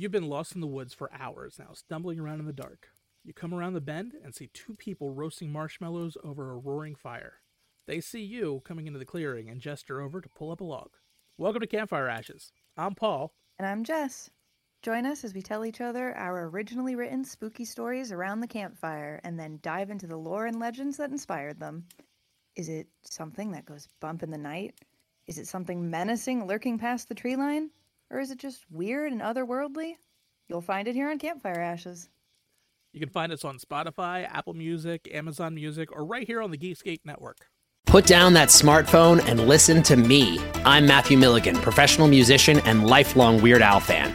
You've been lost in the woods for hours now, stumbling around in the dark. You come around the bend and see two people roasting marshmallows over a roaring fire. They see you coming into the clearing and gesture over to pull up a log. Welcome to Campfire Ashes. I'm Paul. And I'm Jess. Join us as we tell each other our originally written spooky stories around the campfire and then dive into the lore and legends that inspired them. Is it something that goes bump in the night? Is it something menacing lurking past the tree line? Or is it just weird and otherworldly? You'll find it here on Campfire Ashes. You can find us on Spotify, Apple Music, Amazon Music, or right here on the Geekscape Network. Put down that smartphone and listen to me. I'm Matthew Milligan, professional musician and lifelong Weird Al fan.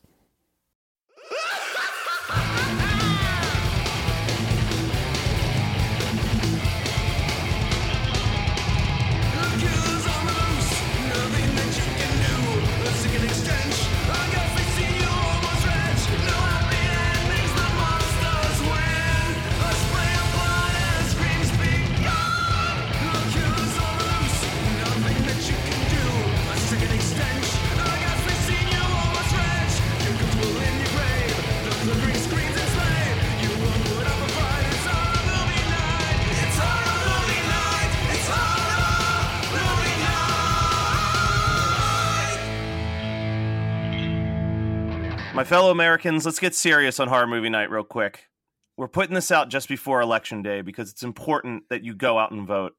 Fellow Americans, let's get serious on horror movie night real quick. We're putting this out just before election day because it's important that you go out and vote.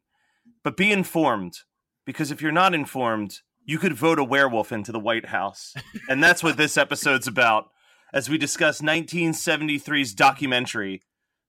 But be informed because if you're not informed, you could vote a werewolf into the White House. and that's what this episode's about as we discuss 1973's documentary,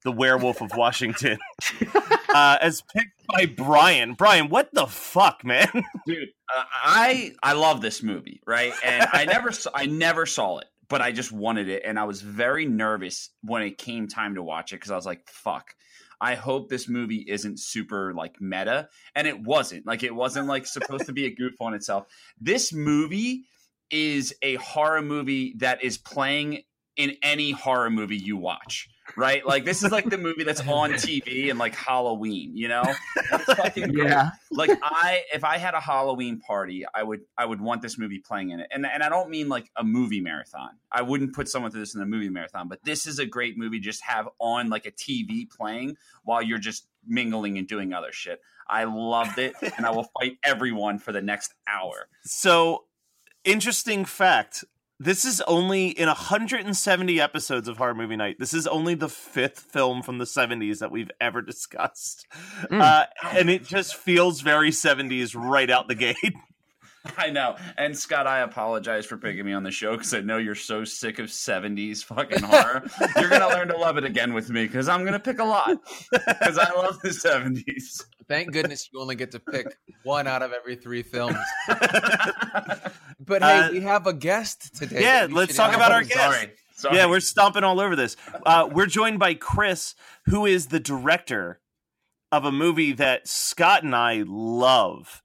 The Werewolf of Washington, uh, as picked by Brian. Brian, what the fuck, man? dude uh, i i love this movie right and i never i never saw it but i just wanted it and i was very nervous when it came time to watch it because i was like fuck. I hope this movie isn't super like meta and it wasn't. Like it wasn't like supposed to be a goof on itself. This movie is a horror movie that is playing in any horror movie you watch right? Like this is like the movie that's on TV and like Halloween, you know? That's fucking great. Yeah. Like I if I had a Halloween party, I would I would want this movie playing in it. And and I don't mean like a movie marathon. I wouldn't put someone through this in a movie marathon, but this is a great movie just have on like a TV playing while you're just mingling and doing other shit. I loved it and I will fight everyone for the next hour. So, interesting fact this is only in 170 episodes of Horror Movie Night. This is only the fifth film from the 70s that we've ever discussed. Uh, and it just feels very 70s right out the gate. I know. And Scott, I apologize for picking me on the show because I know you're so sick of 70s fucking horror. you're going to learn to love it again with me because I'm going to pick a lot because I love the 70s. Thank goodness you only get to pick one out of every three films. But hey, Uh, we have a guest today. yeah, let's talk have. about our guest. sorry. Sorry. Yeah, we're stomping all over this. Uh, we're joined by Chris, who is the director of a movie that Scott and I love.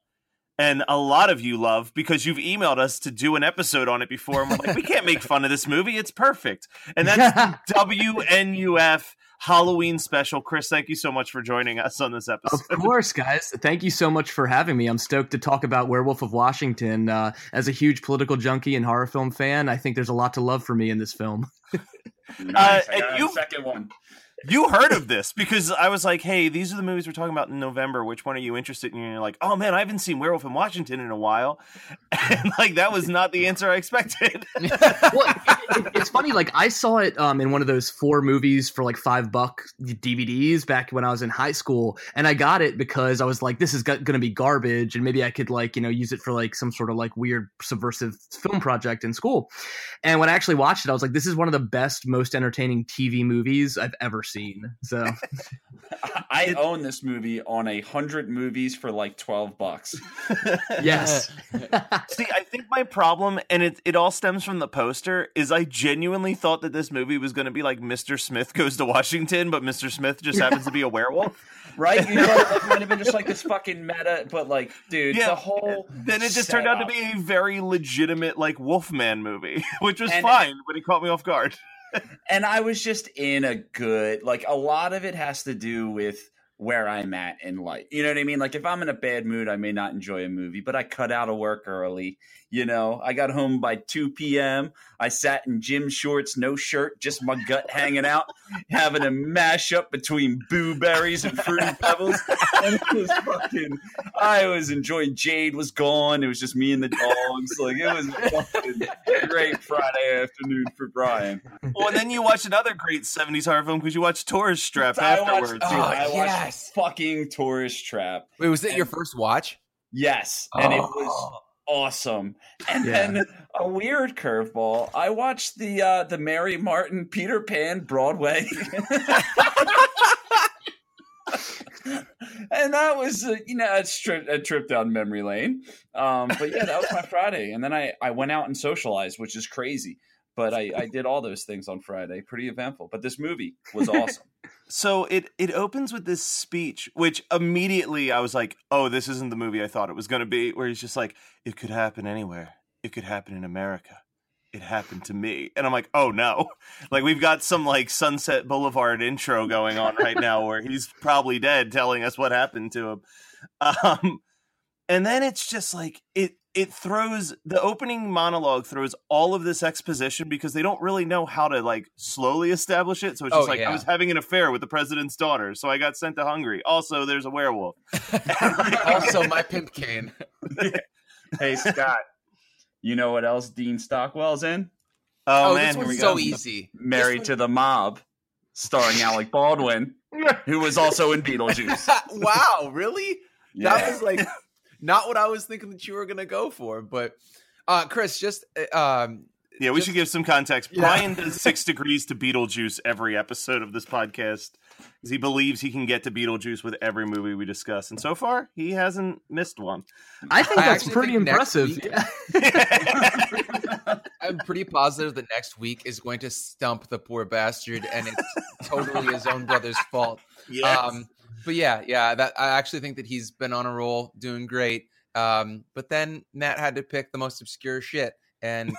And a lot of you love because you've emailed us to do an episode on it before. And we're like, we can't make fun of this movie. It's perfect. And that's the WNUF Halloween special. Chris, thank you so much for joining us on this episode. Of course, guys. Thank you so much for having me. I'm stoked to talk about Werewolf of Washington. Uh, as a huge political junkie and horror film fan, I think there's a lot to love for me in this film. Nice. I and a you- second one. You heard of this because I was like, "Hey, these are the movies we're talking about in November. Which one are you interested in?" And you're like, "Oh man, I haven't seen Werewolf in Washington in a while," and like that was not the answer I expected. well, it, it's funny. Like I saw it um, in one of those four movies for like five buck DVDs back when I was in high school, and I got it because I was like, "This is going to be garbage," and maybe I could like you know use it for like some sort of like weird subversive film project in school. And when I actually watched it, I was like, "This is one of the best, most entertaining TV movies I've ever seen." So I own this movie on a hundred movies for like twelve bucks. yes. See, I think my problem, and it it all stems from the poster, is I genuinely thought that this movie was going to be like Mr. Smith goes to Washington, but Mr. Smith just happens to be a werewolf. Right? You thought it might have been just like this fucking meta, but like, dude, Yeah. the whole Then it just turned out to be a very legitimate like Wolfman movie, which was And- fine, but it caught me off guard. And I was just in a good like a lot of it has to do with where I'm at in life. You know what I mean? Like if I'm in a bad mood, I may not enjoy a movie, but I cut out of work early. You know, I got home by 2 p.m. I sat in gym shorts, no shirt, just my gut hanging out, having a mashup between boo berries and fruity pebbles. And it was fucking, I was enjoying Jade was gone. It was just me and the dogs. Like it was fucking great Friday afternoon for Brian. Well, and then you watched another great '70s horror film because you watched Tourist Trap I afterwards. dude, Oh, I oh, watched fucking Tourist Trap. Wait, was that your first watch? Yes, and it Oh. was awesome. And Yeah. then a weird curveball. I watched the uh, the Mary Martin Peter Pan Broadway. and that was uh, you know a trip, a trip down memory lane um but yeah that was my friday and then i i went out and socialized which is crazy but i i did all those things on friday pretty eventful but this movie was awesome So it it opens with this speech, which immediately I was like, "Oh, this isn't the movie I thought it was going to be." Where he's just like, "It could happen anywhere. It could happen in America. It happened to me," and I'm like, "Oh no!" Like we've got some like Sunset Boulevard intro going on right now, where he's probably dead, telling us what happened to him. Um, and then it's just like it it throws the opening monologue throws all of this exposition because they don't really know how to like slowly establish it so it's Oh, just like yeah. i was having an affair with the president's daughter so i got sent to hungary also there's a werewolf also, my pimp cane. hey scott you know what else dean stockwell's in oh, Oh, man this here we one's go. so easy. married to the mob starring alec baldwin who was also in beetlejuice wow, really? Yeah. That was like not what I was thinking that you were gonna go for. But uh Chris, just uh, um yeah we Just- should give some context Yeah. brian does six degrees to beetlejuice every episode of this podcast because he believes he can get to beetlejuice with every movie we discuss and so far he hasn't missed one I think I that's actually pretty think impressive. week- Yeah. I'm pretty positive that next week is going to stump the poor bastard, and it's totally his own brother's fault. Um, but yeah, yeah, that I actually think that he's been on a roll, doing great. Um, but then Matt had to pick the most obscure shit, and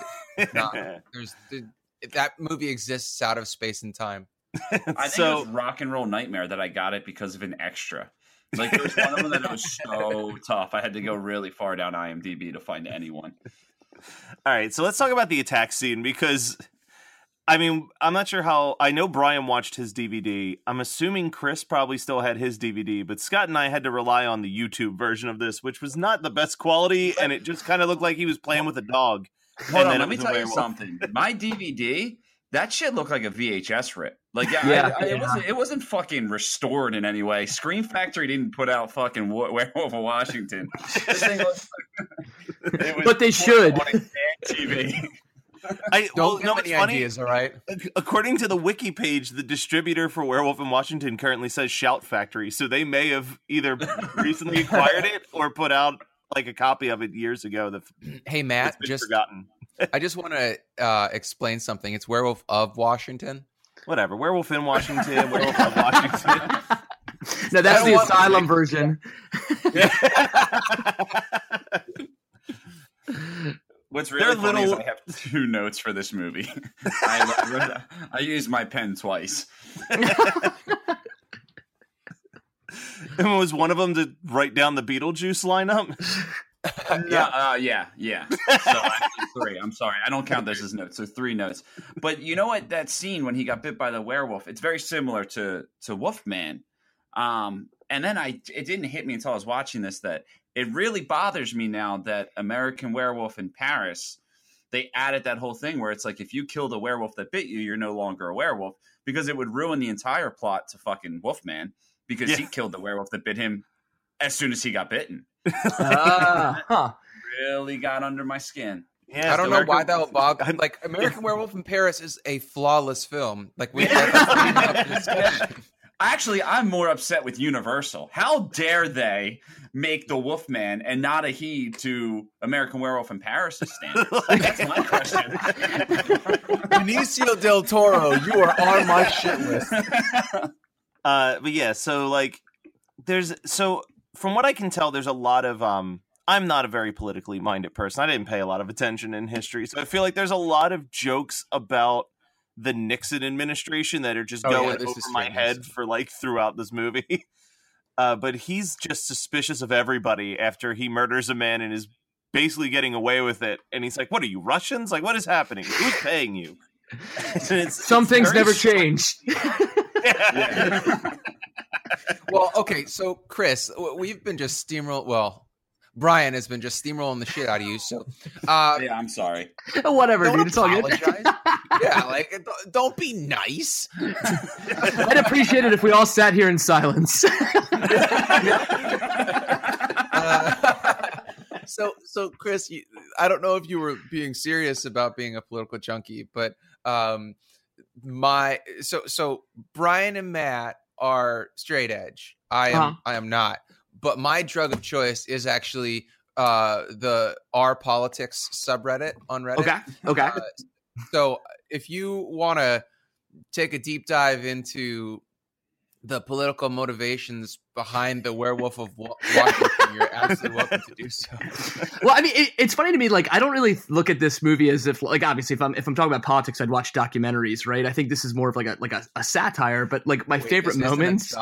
not. there's the, that movie exists out of space and time. I think so it was Rock and Roll Nightmare that I got it because of an extra. Like there was one of them that it was so tough. I had to go really far down IMDb to find anyone. All right, so let's talk about the attack scene because I mean, I'm not sure how I know Brian watched his DVD. I'm assuming Chris probably still had his DVD, but Scott and I had to rely on the YouTube version of this, which was not the best quality and it just kind of looked like he was playing with a dog. Hold And on, then let me tell you something. My DVD, that shit looked like a VHS rip. Like, yeah, Yeah. I, I, it wasn't. It wasn't fucking restored in any way. Scream Factory didn't put out fucking Wa- Werewolf of Washington. This thing was, it was But they should. TV. I Don't well, give no, him it's any funny. ideas, all right? According to the wiki page, the distributor for Werewolf in Washington currently says Shout Factory, so they may have either recently acquired it or put out like a copy of it years ago that's Hey Matt, just forgotten. I just want to uh, explain something. It's Werewolf of Washington. Whatever. Werewolf in Washington, Werewolf of Washington. no, that's the asylum version. What's They're really funny little- is I have two notes for this movie. I, I used my pen twice. and was one of them to write down the Beetlejuice lineup? yeah, uh, yeah, yeah. So actually three. I'm sorry, I don't count those as notes. So three notes. But you know what? That scene when he got bit by the werewolf, it's very similar to to Wolfman. Um, and then I, it didn't hit me until I was watching this that it really bothers me now that American Werewolf in Paris, they added that whole thing where it's like if you kill the werewolf that bit you, you're no longer a werewolf because it would ruin the entire plot to fucking Wolfman because Yeah. he killed the werewolf that bit him as soon as he got bitten. Ah, huh. Really got under my skin. Yeah, I don't so know why that would bother. I'm- Like American Werewolf in Paris is a flawless film. Like we. that's a discussion. Actually, I'm more upset with Universal. How dare they make the Wolfman and not a he to American Werewolf in Paris standards? That's my question. Benicio del Toro, you are on my shit list. Uh, but yeah, so like, there's so from what I can tell, there's a lot of um. I'm not a very politically minded person. I didn't pay a lot of attention in history, so I feel like there's a lot of jokes about the Nixon administration that are just Oh, going this over my straight head for like throughout this movie. Uh, but he's just suspicious of everybody after he murders a man and is basically getting away with it. And he's like, "What are you Russians? Like, what is happening? Who's paying you?" And it's- Some it's things never strange. change. Well, okay, so Chris, we've been just steamroll. Well, Brian has been just steamrolling the shit out of you. So, uh, yeah, I'm sorry. Whatever, don't dude. It's all good. apologize. yeah, like don't- don't be nice. I'd appreciate it if we all sat here in silence. Uh, so, so Chris, you, I don't know if you were being serious about being a political junkie, but um, my so so Brian and Matt are straight edge. I am Uh-huh. I am not. But my drug of choice is actually uh, the R politics subreddit on Reddit. okay. Okay. Uh, so if you want to take a deep dive into the political motivations behind the werewolf of Washington, you're absolutely welcome to do so. well, I mean, it, it's funny to me. Like, I don't really look at this movie as if, like, obviously, if I'm if I'm talking about politics, I'd watch documentaries, right? I think this is more of like a like a, a satire. But like my Wait, favorite this isn't a moments?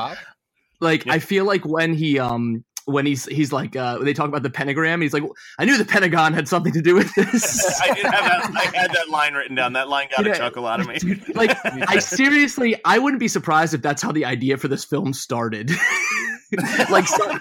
Like Yeah. I feel like when he um when he's he's like uh they talk about the pentagram, he's like, I knew the Pentagon had something to do with this. I did have that. I had that line written down. That line got You a chuckle out of me. Like I seriously, I wouldn't be surprised if that's how the idea for this film started. like, so,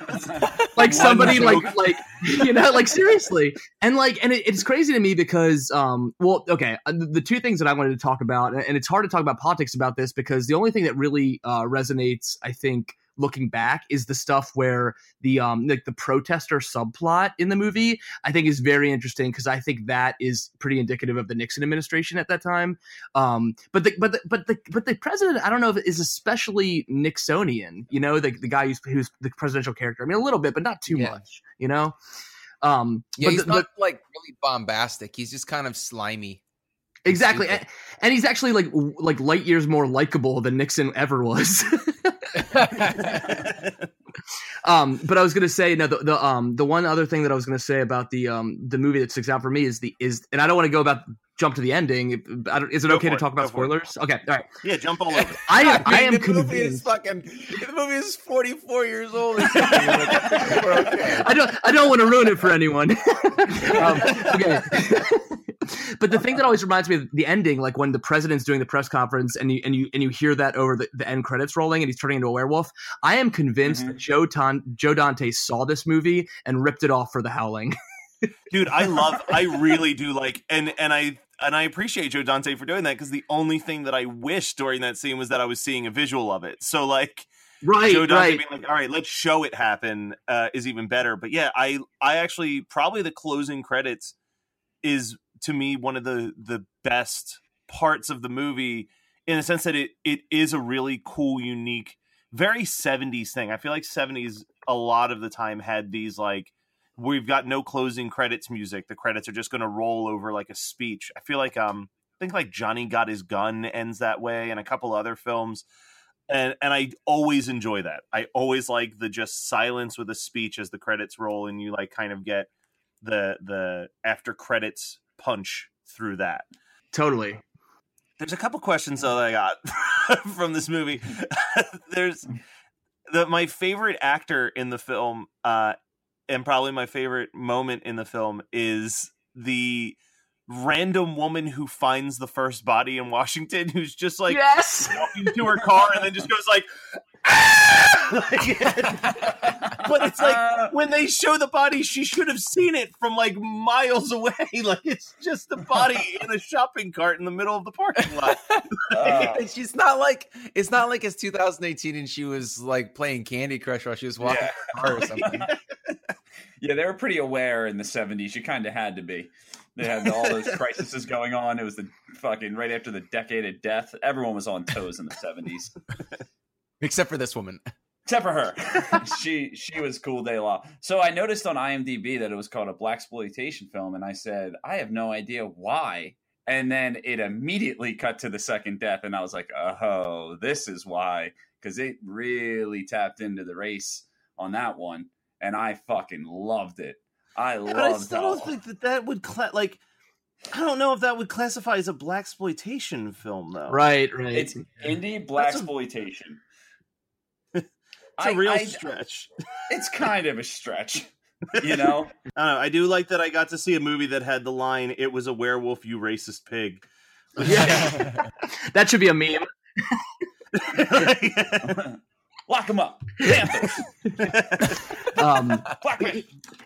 like somebody, like, like you know, like seriously, and like, and it, it's crazy to me because, um, well, okay, uh, the, the two things that I wanted to talk about, and it's hard to talk about politics about this because the only thing that really uh, resonates, I think. Looking back, is the stuff where the um like the protester subplot in the movie I think is very interesting because I think that is pretty indicative of the Nixon administration at that time. Um, but the but the, but the but the president, I don't know if is especially Nixonian. You know, the the guy who's who's the presidential character. I mean, a little bit, but not too Yeah. much. You know. Um, Yeah, but he's the- not but- like really bombastic. He's just kind of slimy. Exactly, and, and he's actually like like light years more likable than Nixon ever was. um, but I was gonna say no. The, the um the one other thing that I was gonna say about the um the movie that sticks out for me is the is and I don't want to go about jump to the ending. I don't, is it Go okay for to it, talk about go it. spoilers? Okay, all right. yeah, jump all over. I I am the movie is fucking. The movie is forty four years old. or something. You're like, okay. I don't I don't want to ruin it for anyone. um, okay. but the thing that always reminds me of the ending, like when the president's doing the press conference and you and you and you hear that over the, the end credits rolling and he's turning into a werewolf. I am convinced Mhm. that Joe Ton- Joe Dante saw this movie and ripped it off for the howling. dude i love i really do like and and i and i appreciate joe dante for doing that because the only thing that i wish during that scene was that i was seeing a visual of it so like right, joe dante right. being like all right let's show it happen uh, is even better but yeah i i actually probably the closing credits is to me one of the the best parts of the movie in the sense that it it is a really cool unique very 70s thing. I feel like 70s a lot of the time had these like we've got no closing credits music. The credits are just going to roll over like a speech. I feel like um i think like johnny got his gun ends that way and a couple other films. And and i always enjoy that. I always like the just silence with a speech as the credits roll and you like kind of get the the after credits punch through that Totally. there's a couple questions though that I got from this movie. there's the my favorite actor in the film uh and probably my favorite moment in the film is the random woman who finds the first body in Washington who's just like yes. walking to her car and then just goes like "Ah!" but it's like when they show the body she should have seen it from like miles away like it's just a body in a shopping cart in the middle of the parking lot Uh, she's not like it's not like it's 2018 and she was like playing Candy Crush while she was walking Yeah. her car or something. yeah, they were pretty aware in the '70s. You kind of had to be. They had all those crises going on. It was the fucking right after the decade of death. Everyone was on toes in the '70s, Except for this woman. except for her. she she was cool day law. So I noticed on IMDb that it was called a black exploitation film, and I said I have no idea why. And then it immediately cut to the second death, and I was like, "Oh, this is why," because it really tapped into the race on that one, and I fucking loved it. I Yeah, but I still don't think that that would cla- like. I don't know if that would classify as a black exploitation film, though. Right, right. It's indie black That's a- exploitation. It's I- a real I- stretch. It's kind of a stretch, you know. I don't know. I do like that I got to see a movie that had the line "It was a werewolf, you racist pig." yeah. that should be a meme. Lock them up, Panthers. Um, Black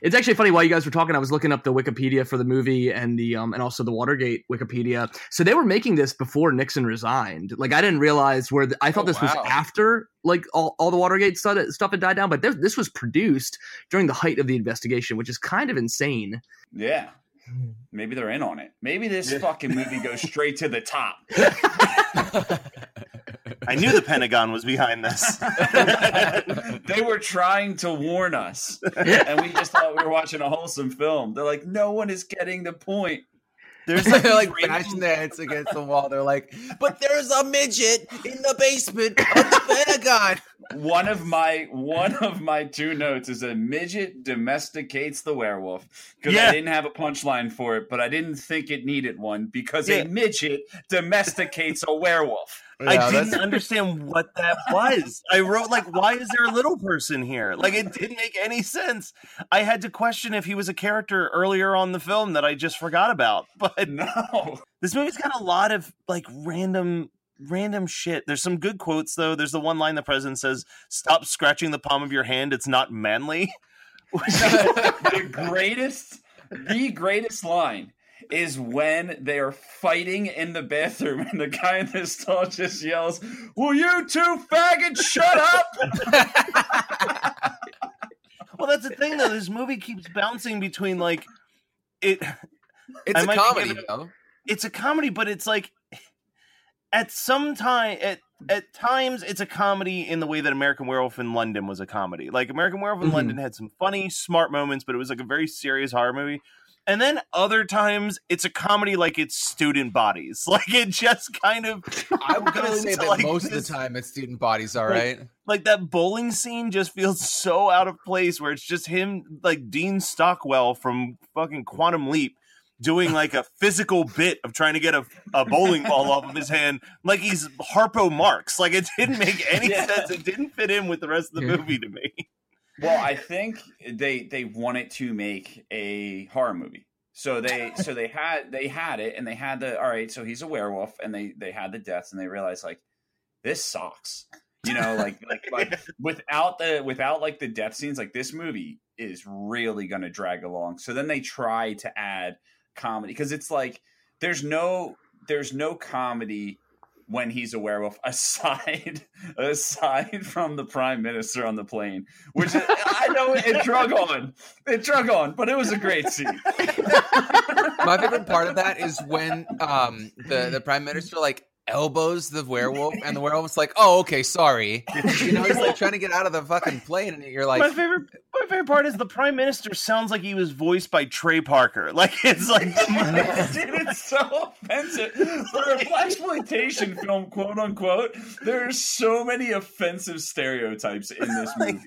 it's actually funny while you guys were talking, I was looking up the Wikipedia for the movie and the um and also the Watergate Wikipedia. So they were making this before Nixon resigned. Like I didn't realize where the, I thought Oh, this was after like all, all the Watergate stuff, stuff had died down, but this, this was produced during the height of the investigation, which is kind of insane. Yeah. Maybe they're in on it. Maybe this fucking movie goes straight to the top. I knew the Pentagon was behind this. they were trying to warn us, and we just thought we were watching a wholesome film. They're like, no one is getting the point. There's They're like, like these bashing their heads against the wall. They're like, but there's a midget in the basement of the Pentagon. One of my one of my two notes is a midget domesticates the werewolf because Yeah. I didn't have a punchline for it, but I didn't think it needed one because Yeah. a midget domesticates a werewolf. I didn't that's- understand what that was. I wrote like, why is there a little person here? Like, it didn't make any sense. I had to question if he was a character earlier on the film that I just forgot about. But No, this movie's got a lot of like random random shit. There's some good quotes though. There's the one line the president says stop scratching the palm of your hand. It's not manly. The greatest, the greatest line is when they are fighting in the bathroom and the guy in the stall just yells, "Will you two faggots shut up?" well that's the thing though. This movie keeps bouncing between like it It's I a comedy, though. it's a comedy but it's like at some time at at times it's a comedy in the way that American Werewolf in London was a comedy. Like American Werewolf in Mhm. London had some funny, smart moments, but it was like a very serious horror movie. And then other times it's a comedy like it's student bodies. Like it just kind of I'm gonna say that like, most of the time it's student bodies, all like, right. like that bowling scene just feels so out of place where it's just him like Dean Stockwell from fucking Quantum Leap doing like a physical bit of trying to get a, a bowling ball off of his hand like he's Harpo Marx. Like it didn't make any Yeah. sense. It didn't fit in with the rest of the Yeah. movie to me. well, I think they they wanted to make a horror movie. So they so they had they had it and they had the all right, so he's a werewolf and they they had the deaths and they realized like this sucks. You know, like like like without the without like the death scenes, like this movie is really gonna drag along. So then they try to add comedy because it's like there's no there's no comedy when he's a werewolf aside aside from the prime minister on the plane which i know it drug on it drug on but it was a great scene. My favorite part of that is when um the the prime minister like elbows the werewolf and the werewolf's like, "Oh, okay, sorry." You know, he's like trying to get out of the fucking plane and you're like, my favorite my favorite part is the prime minister sounds like he was voiced by Trey Parker. Like it's like Dude, it's so offensive for a black exploitation film quote unquote there are so many offensive stereotypes in this movie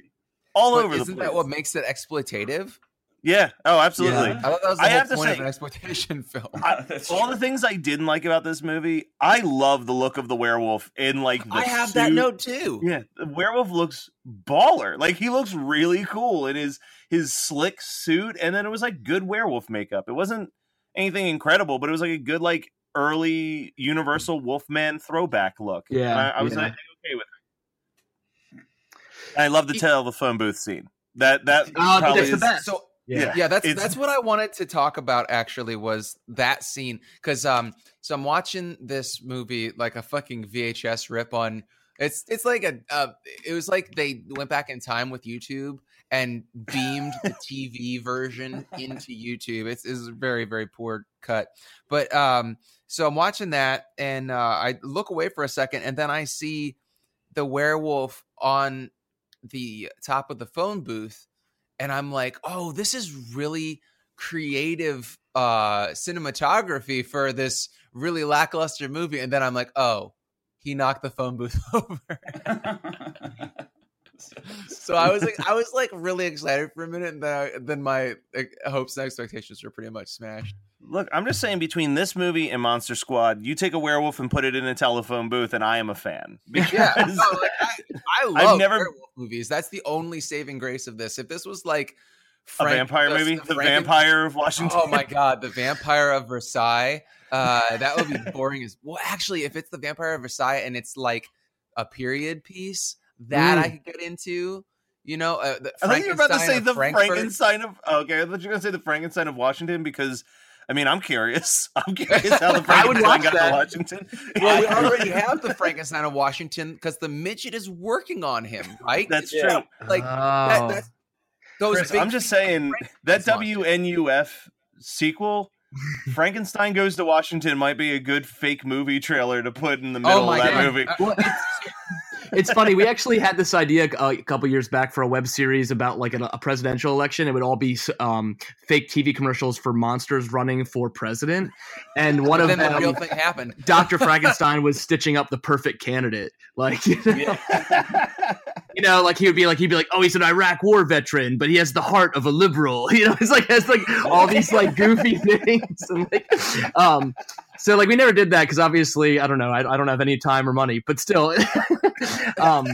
all over isn't place. that what makes it exploitative? Yeah. Oh, absolutely. Yeah. I thought that was the I whole have to point of say- an exploitation film. I- That's All the things I didn't like about this movie, I love the look of the werewolf in like the I have that note too. Yeah, the werewolf looks baller. Like he looks really cool in his his slick suit, and then it was like good werewolf makeup. It wasn't anything incredible, but it was like a good like early Universal Wolfman throwback look. Yeah, And I, I was yeah. like, okay with it. I love the telephone booth scene. That that Oh, probably that's the best. So Yeah. yeah, that's It's- that's what I wanted to talk about. Actually, was that scene because um, so I'm watching this movie like a fucking VHS rip on. It's it's like a uh, it was like they went back in time with YouTube and beamed the TV version into YouTube. It's, it's a very very poor cut, but um, so I'm watching that and uh, I look away for a second and then I see the werewolf on the top of the phone booth and I'm like, oh, this is really creative uh cinematography for this really lackluster movie. And then I'm like, oh, he knocked the phone booth over. so I was like, I was like really excited for a minute, and then I, then my like, hopes and expectations were pretty much smashed. Look, I'm just saying between this movie and Monster Squad, you take a werewolf and put it in a telephone booth, and I am a fan. Yeah, Because- no, like, I, I I've love never- werewolf movies. That's the only saving grace of this. If this was like a vampire just movie, the Franken- Vampire of Washington. Oh my god, the Vampire of Versailles. Uh, that would be boring as well. Actually, if it's the Vampire of Versailles and it's like a period piece, that I could get into. You know, uh, the I thought you're about to say the Frankfurt. Frankenstein of. oh, Okay, I thought you were going to say the Frankenstein of Washington because, I mean, I'm curious. I'm curious how the I would Frankenstein watch got that. to Washington. Well, we already have the Frankenstein of Washington because the midget is working on him, right? That's Yeah. true. like that, Oh. that's those. Chris, I'm just saying that. WNUF sequel, Frankenstein Goes to Washington, might be a good fake movie trailer to put in the middle Oh of that god! movie. Uh, Well, it's funny. We actually had this idea uh, a couple years back for a web series about like a, a presidential election. It would all be um, fake TV commercials for monsters running for president, and one of then the them, real thing happened. Dr. Frankenstein was stitching up the perfect candidate. Like, you know, you know, like he would be like, he'd be like, oh, he's an Iraq war veteran, but he has the heart of a liberal. You know, it's like has like all these like goofy things, and like, um, so like we never did that because obviously I don't know, I, I don't have any time or money, but still, um.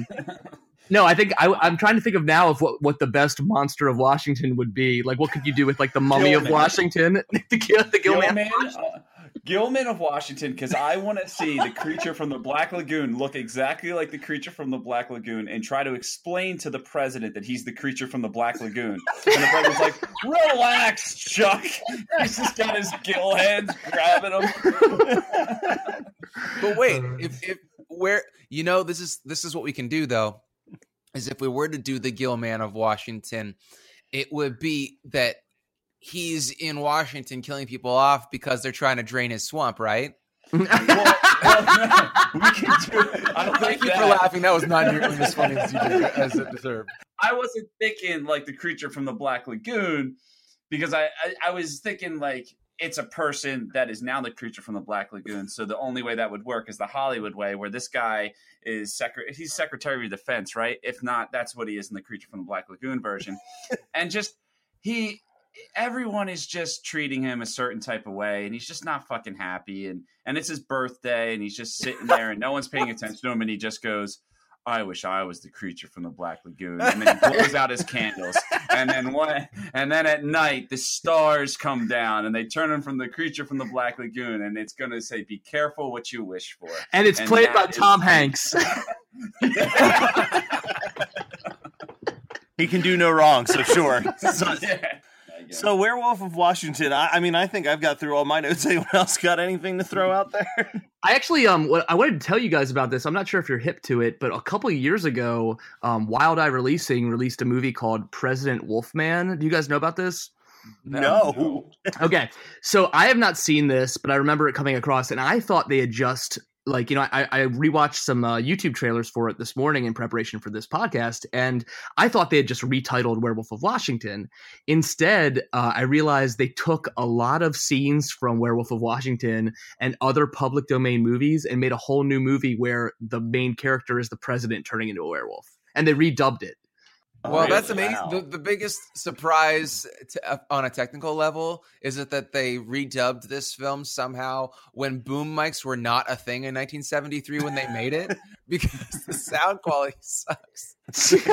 No, I think I, I'm trying to think of now of what, what the best monster of Washington would be. Like, what could you do with like the mummy of. Washington, the, Gil, the Gill Man? Uh, Gill Man of Washington, because I want to see the creature from the Black Lagoon look exactly like the creature from the Black Lagoon and try to explain to the president that he's the creature from the Black Lagoon. And the president's like, relax, Chuck. He's just got his gill hands grabbing him. But wait, Uh, if if where you know this is this is what we can do though, is if we were to do the Gill Man of Washington, it would be that he's in Washington killing people off because they're trying to drain his swamp, right? well, well, we can do I don't Thank you that. for laughing. That was not nearly as funny as you did, as it deserved. I wasn't thinking like the creature from the Black Lagoon because I, I, I was thinking like it's a person that is now the creature from the Black Lagoon. So the only way that would work is the Hollywood way, where this guy is secret. He's Secretary of Defense, right? If not, that's what he is in the creature from the Black Lagoon version. and just he, everyone is just treating him a certain type of way, and he's just not fucking happy. And and it's his birthday, and he's just sitting there, and no one's paying attention to him, and he just goes. I wish I was the creature from the Black Lagoon. And then he blows out his candles. And then one and then at night the stars come down and they turn him from the creature from the Black Lagoon and it's gonna say, Be careful what you wish for. and it's And played by is- Tom Hanks. He can do no wrong, so sure. so, Yeah. So Werewolf of Washington. I, I mean, I think I've got through all my notes. Anyone else got anything to throw out there? I actually um what I wanted to tell you guys about this. I'm not sure if you're hip to it, but a couple of years ago, um, Wild Eye Releasing released a movie called President Wolfman. Do you guys know about this? no. Okay, so I have not seen this, but I remember it coming across, and I thought they had just like you know I, I rewatched some uh, YouTube trailers for it this morning in preparation for this podcast, and I thought they had just retitled Werewolf of Washington. Instead, uh, I realized they took a lot of scenes from Werewolf of Washington and other public domain movies and made a whole new movie where the main character is the president turning into a werewolf, and they redubbed it. Well, Oh, that's wow. amazing. The, the biggest surprise to, uh, on a technical level is that, that they redubbed this film somehow when boom mics were not a thing in 1973 when they made it because the sound quality sucks.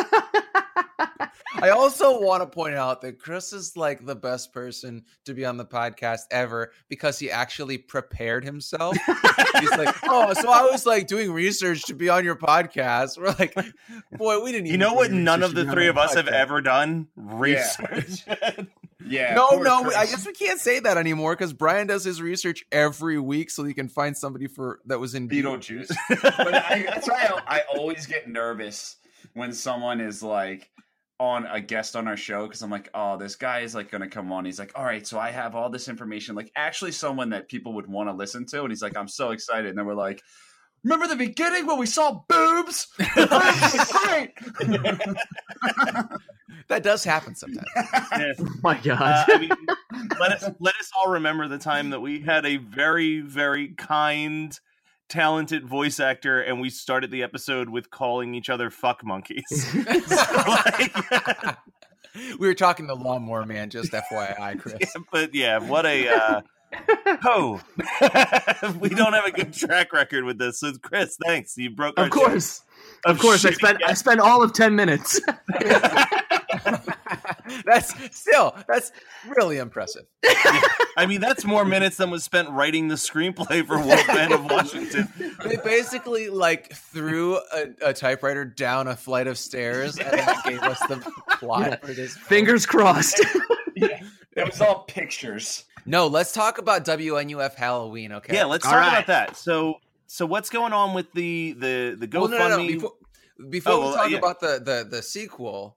I also want to point out that Chris is like the best person to be on the podcast ever because he actually prepared himself. He's like, oh, so I was like doing research to be on your podcast. We're like, boy, we didn't. You know what? None of the three of us have ever done research. Yeah. No, no, Chris. I guess we can't say that anymore because Brian does his research every week so he can find somebody for that was in Beetlejuice. but I, that's why I, I always get nervous when someone is like on a guest on our show because I'm like, oh, this guy is like going to come on. He's like, all right, so I have all this information, like actually someone that people would want to listen to, and he's like, I'm so excited, and then we're like. Remember the beginning when we saw boobs? Boobs great. That does happen sometimes. Yes. Oh my god. Uh, I mean, let us let us all remember the time that we had a very very kind talented voice actor and we started the episode with calling each other fuck monkeys Like- we were talking to Lawnmower Man, just FYI, Chris. Yeah, but yeah what a uh oh we don't have a good track record with this so chris thanks you broke our of course. joke Of course. I shitty spent I spent all of ten minutes. that's still that's really impressive. i mean that's more minutes than was spent writing the screenplay for wolfman of washington They basically like threw a, a typewriter down a flight of stairs and then gave us the plot for this. film. Fingers crossed. yeah, it was all pictures. No, let's talk about WNUF Halloween. Okay. Yeah, let's All talk right. about that. So, so what's going on with the the the Well, GoFundMe? no, no, no. Before, before Oh, we well, talk yeah. about the, the the sequel,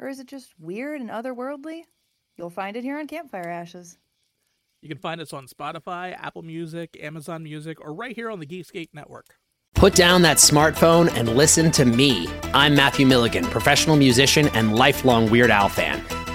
Or is it just weird and otherworldly? You'll find it here on Campfire Ashes. You can find us on Spotify, Apple Music, Amazon Music, or right here on the Geekscape Network. Put down that smartphone and listen to me. I'm Matthew Milligan, professional musician and lifelong Weird Al fan.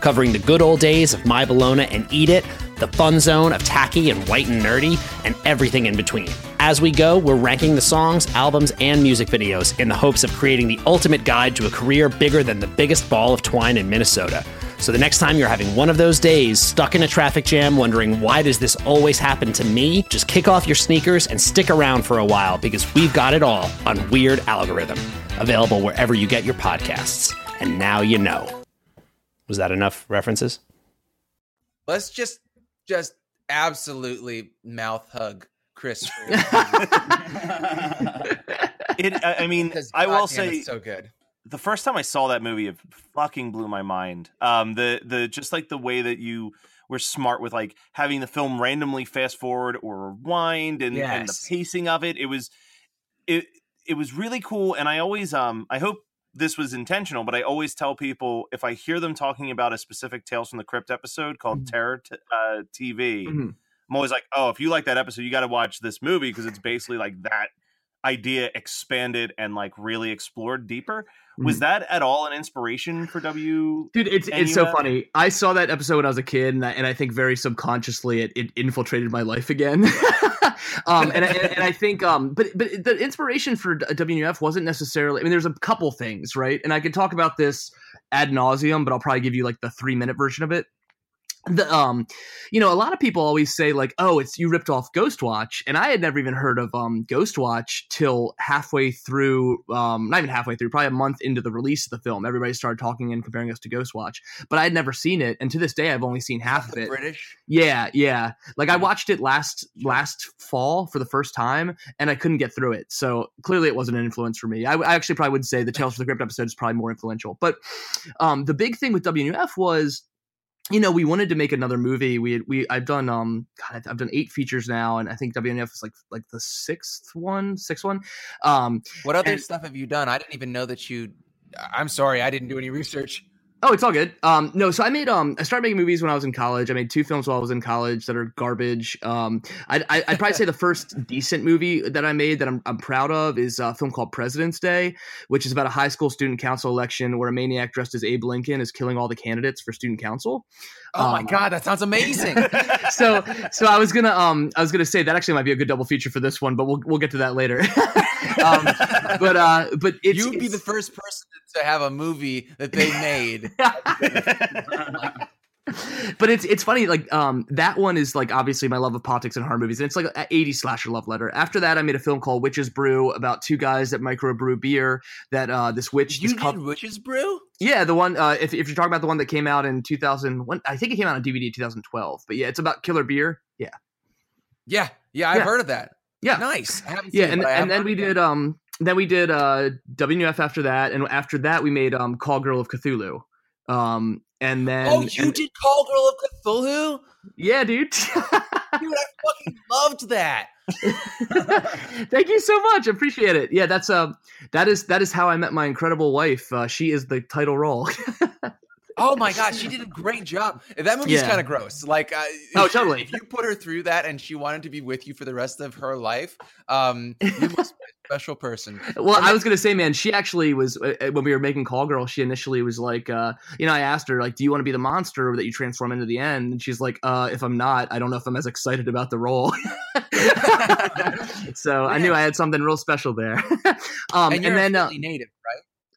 covering the good old days of My Bologna and Eat It, the fun zone of tacky and white and nerdy, and everything in between. As we go, we're ranking the songs, albums, and music videos in the hopes of creating the ultimate guide to a career bigger than the biggest ball of twine in Minnesota. So the next time you're having one of those days, stuck in a traffic jam, wondering why does this always happen to me, just kick off your sneakers and stick around for a while because we've got it all on Weird Algorithm, available wherever you get your podcasts. And now you know. Was that enough references? Let's just just absolutely mouth hug Chris. it, I I mean, Because I will say it's so good. the first time I saw that movie, it fucking blew my mind. Um, the the just like the way that you were smart with like having the film randomly fast forward or rewind and, and the pacing of it. It was it it was really cool. And I always um I hope this was intentional, but I always tell people if I hear them talking about a specific Tales from the Crypt episode called Mhm. Terror t- uh, TV, Mhm. I'm always like, oh, if you like that episode, you got to watch this movie because it's basically like that idea expanded and like really explored deeper. Was Mhm. that at all an inspiration for W? Dude, it's it's so funny. I saw that episode when I was a kid, and I, and I think very subconsciously it, it infiltrated my life again. um, and, I- and, and I think, um, but but the inspiration for WNUF wasn't necessarily. I mean, there's a couple things, right? And I could talk about this ad nauseum, but I'll probably give you like the three minute version of it. The um you know a lot of people always say like oh it's you ripped off ghostwatch and i had never even heard of um ghostwatch till halfway through um not even halfway through probably a month into the release of the film. Everybody started talking and comparing us to ghostwatch but i had never seen it and to this day i've only seen half of it British. yeah yeah. Like i watched it last last fall for the first time and i couldn't get through it so clearly it wasn't an influence for me. I, I actually probably would say the tales from the crypt episode is probably more influential but um the big thing with wnf was you know, we wanted to make another movie. We we I've done um God, I've done eight features now, and I think WNF is like like the sixth one, sixth one. Um, What other And- stuff have you done? I didn't even know that you. I'm sorry, I didn't do any research. Oh, it's all good. Um, no, so I made um I started making movies when I was in college. I made two films while I was in college that are garbage. Um, I I I'd probably say the first decent movie that I made that I'm I'm proud of is a film called President's Day, which is about a high school student council election where a maniac dressed as Abe Lincoln is killing all the candidates for student council. Oh my Um, god, that sounds amazing. so so I was gonna um I was gonna say that actually might be a good double feature for this one, but we'll we'll get to that later. um, but uh, but it's, you would be the first person to have a movie that they made. but it's it's funny like um that one is like obviously my love of politics and horror movies and it's like an 80 slasher love letter after that i made a film called witches brew about two guys that microbrew beer that uh this witch you did Witch's Brew? yeah the one uh if, if you're talking about the one that came out in 2000 when, i think it came out on dvd in 2012 but yeah it's about killer beer yeah Yeah, yeah, I've Yeah. heard of that. Yeah. Nice. Yeah it, and, but I have and then we did um then we did uh WNUF after that and after that we made um Call Girl of Cthulhu. Um and then Oh, you and- did Call Girl of Cthulhu? yeah dude. Dude, I fucking loved that. thank you so much. Appreciate it. Yeah that's uh that is that is how I met my incredible wife. Uh, she is the title role Oh my gosh, she did a great job. That movie's Yeah. kind of gross. Like, uh, Oh, totally. If you put her through that and she wanted to be with you for the rest of her life, um, you must be a special person. well I was gonna say man she actually was uh, uh, when we were making Call Girl she initially was like uh you know I asked her like do you want to be the monster that you transform into the end and she's like uh if I'm not I don't know if I'm as excited about the role so I knew I had something real special there um and and, then uh, native?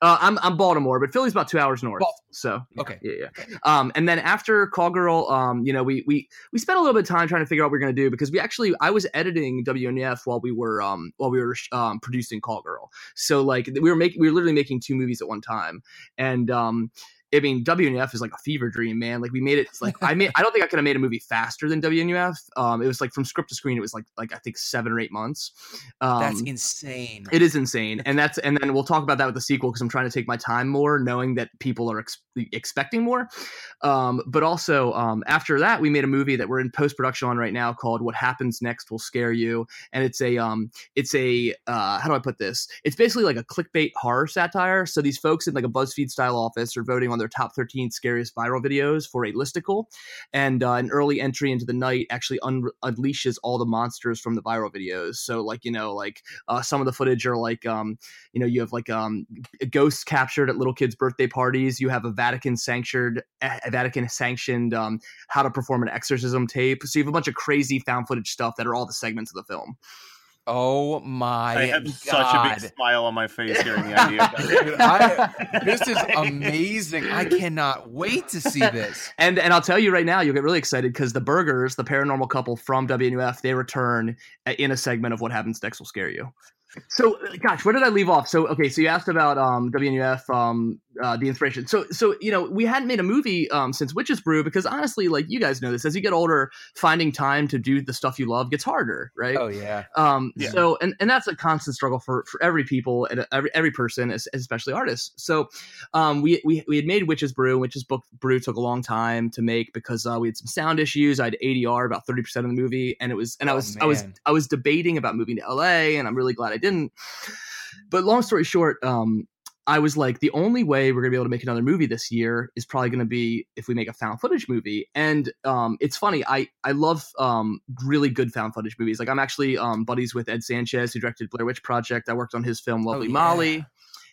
Uh, I'm I'm Baltimore, but Philly's about two hours north. Baltimore. So Okay. yeah, yeah. Um, and then after Call Girl, um, you know, we we we spent a little bit of time trying to figure out what we are gonna do because we actually I was editing WNUF while we were um while we were um producing Call Girl. So like we were making we were literally making two movies at one time, and um. I mean, WNUF is like a fever dream, man. Like we made it. Like I made. I don't think I could have made a movie faster than WNUF. Um, it was like from script to screen. It was like like I think seven or eight months. Um, That's insane. it is insane, and that's and then we'll talk about that with the sequel because I'm trying to take my time more, knowing that people are ex- expecting more. Um, but also um, after that, we made a movie that we're in post production on right now called "What Happens Next Will Scare You," and it's a um, it's a uh, how do I put this? It's basically like a clickbait horror satire. So these folks in like a BuzzFeed style office are voting on their top 13 scariest viral videos for a listicle, and uh, an early entry into the night actually un- unleashes all the monsters from the viral videos. So like you know like uh, some of the footage are like, um, you know, you have like um, ghosts captured at little kids' birthday parties. You have a Vatican sanctioned, a Vatican sanctioned um, how to perform an exorcism tape. So you have a bunch of crazy found footage stuff that are all the segments of the film. Oh my I have god. such a big smile on my face hearing the idea. Dude, I- this is amazing. I cannot wait to see this. And and I'll tell you right now, you'll get really excited because the Burgers, the paranormal couple from WNUF, they return uh, in a segment of What Happens Next Will Scare You. So, gosh, where did I leave off? So, okay, so you asked about um, WNUF, um, uh, the inspiration. So, so you know, we hadn't made a movie um, since Witches Brew because honestly, like you guys know this, as you get older, finding time to do the stuff you love gets harder, right? Oh yeah. Um, Yeah. So, and, and that's a constant struggle for, for every people and every every person, especially artists. So, um, we, we we had made Witches Brew. Witches Book Brew took a long time to make because uh, we had some sound issues. I had ADR about thirty percent of the movie, and it was and I Oh, was I was. I was debating about moving to LA, and I'm really glad I didn't. But long story short, um, I was like, the only way we're gonna be able to make another movie this year is probably gonna be if we make a found footage movie. And um, it's funny, I I love um, really good found footage movies. Like I'm actually um, buddies with Ed Sanchez, who directed Blair Witch Project. I worked on his film Lovely Oh, yeah. Molly,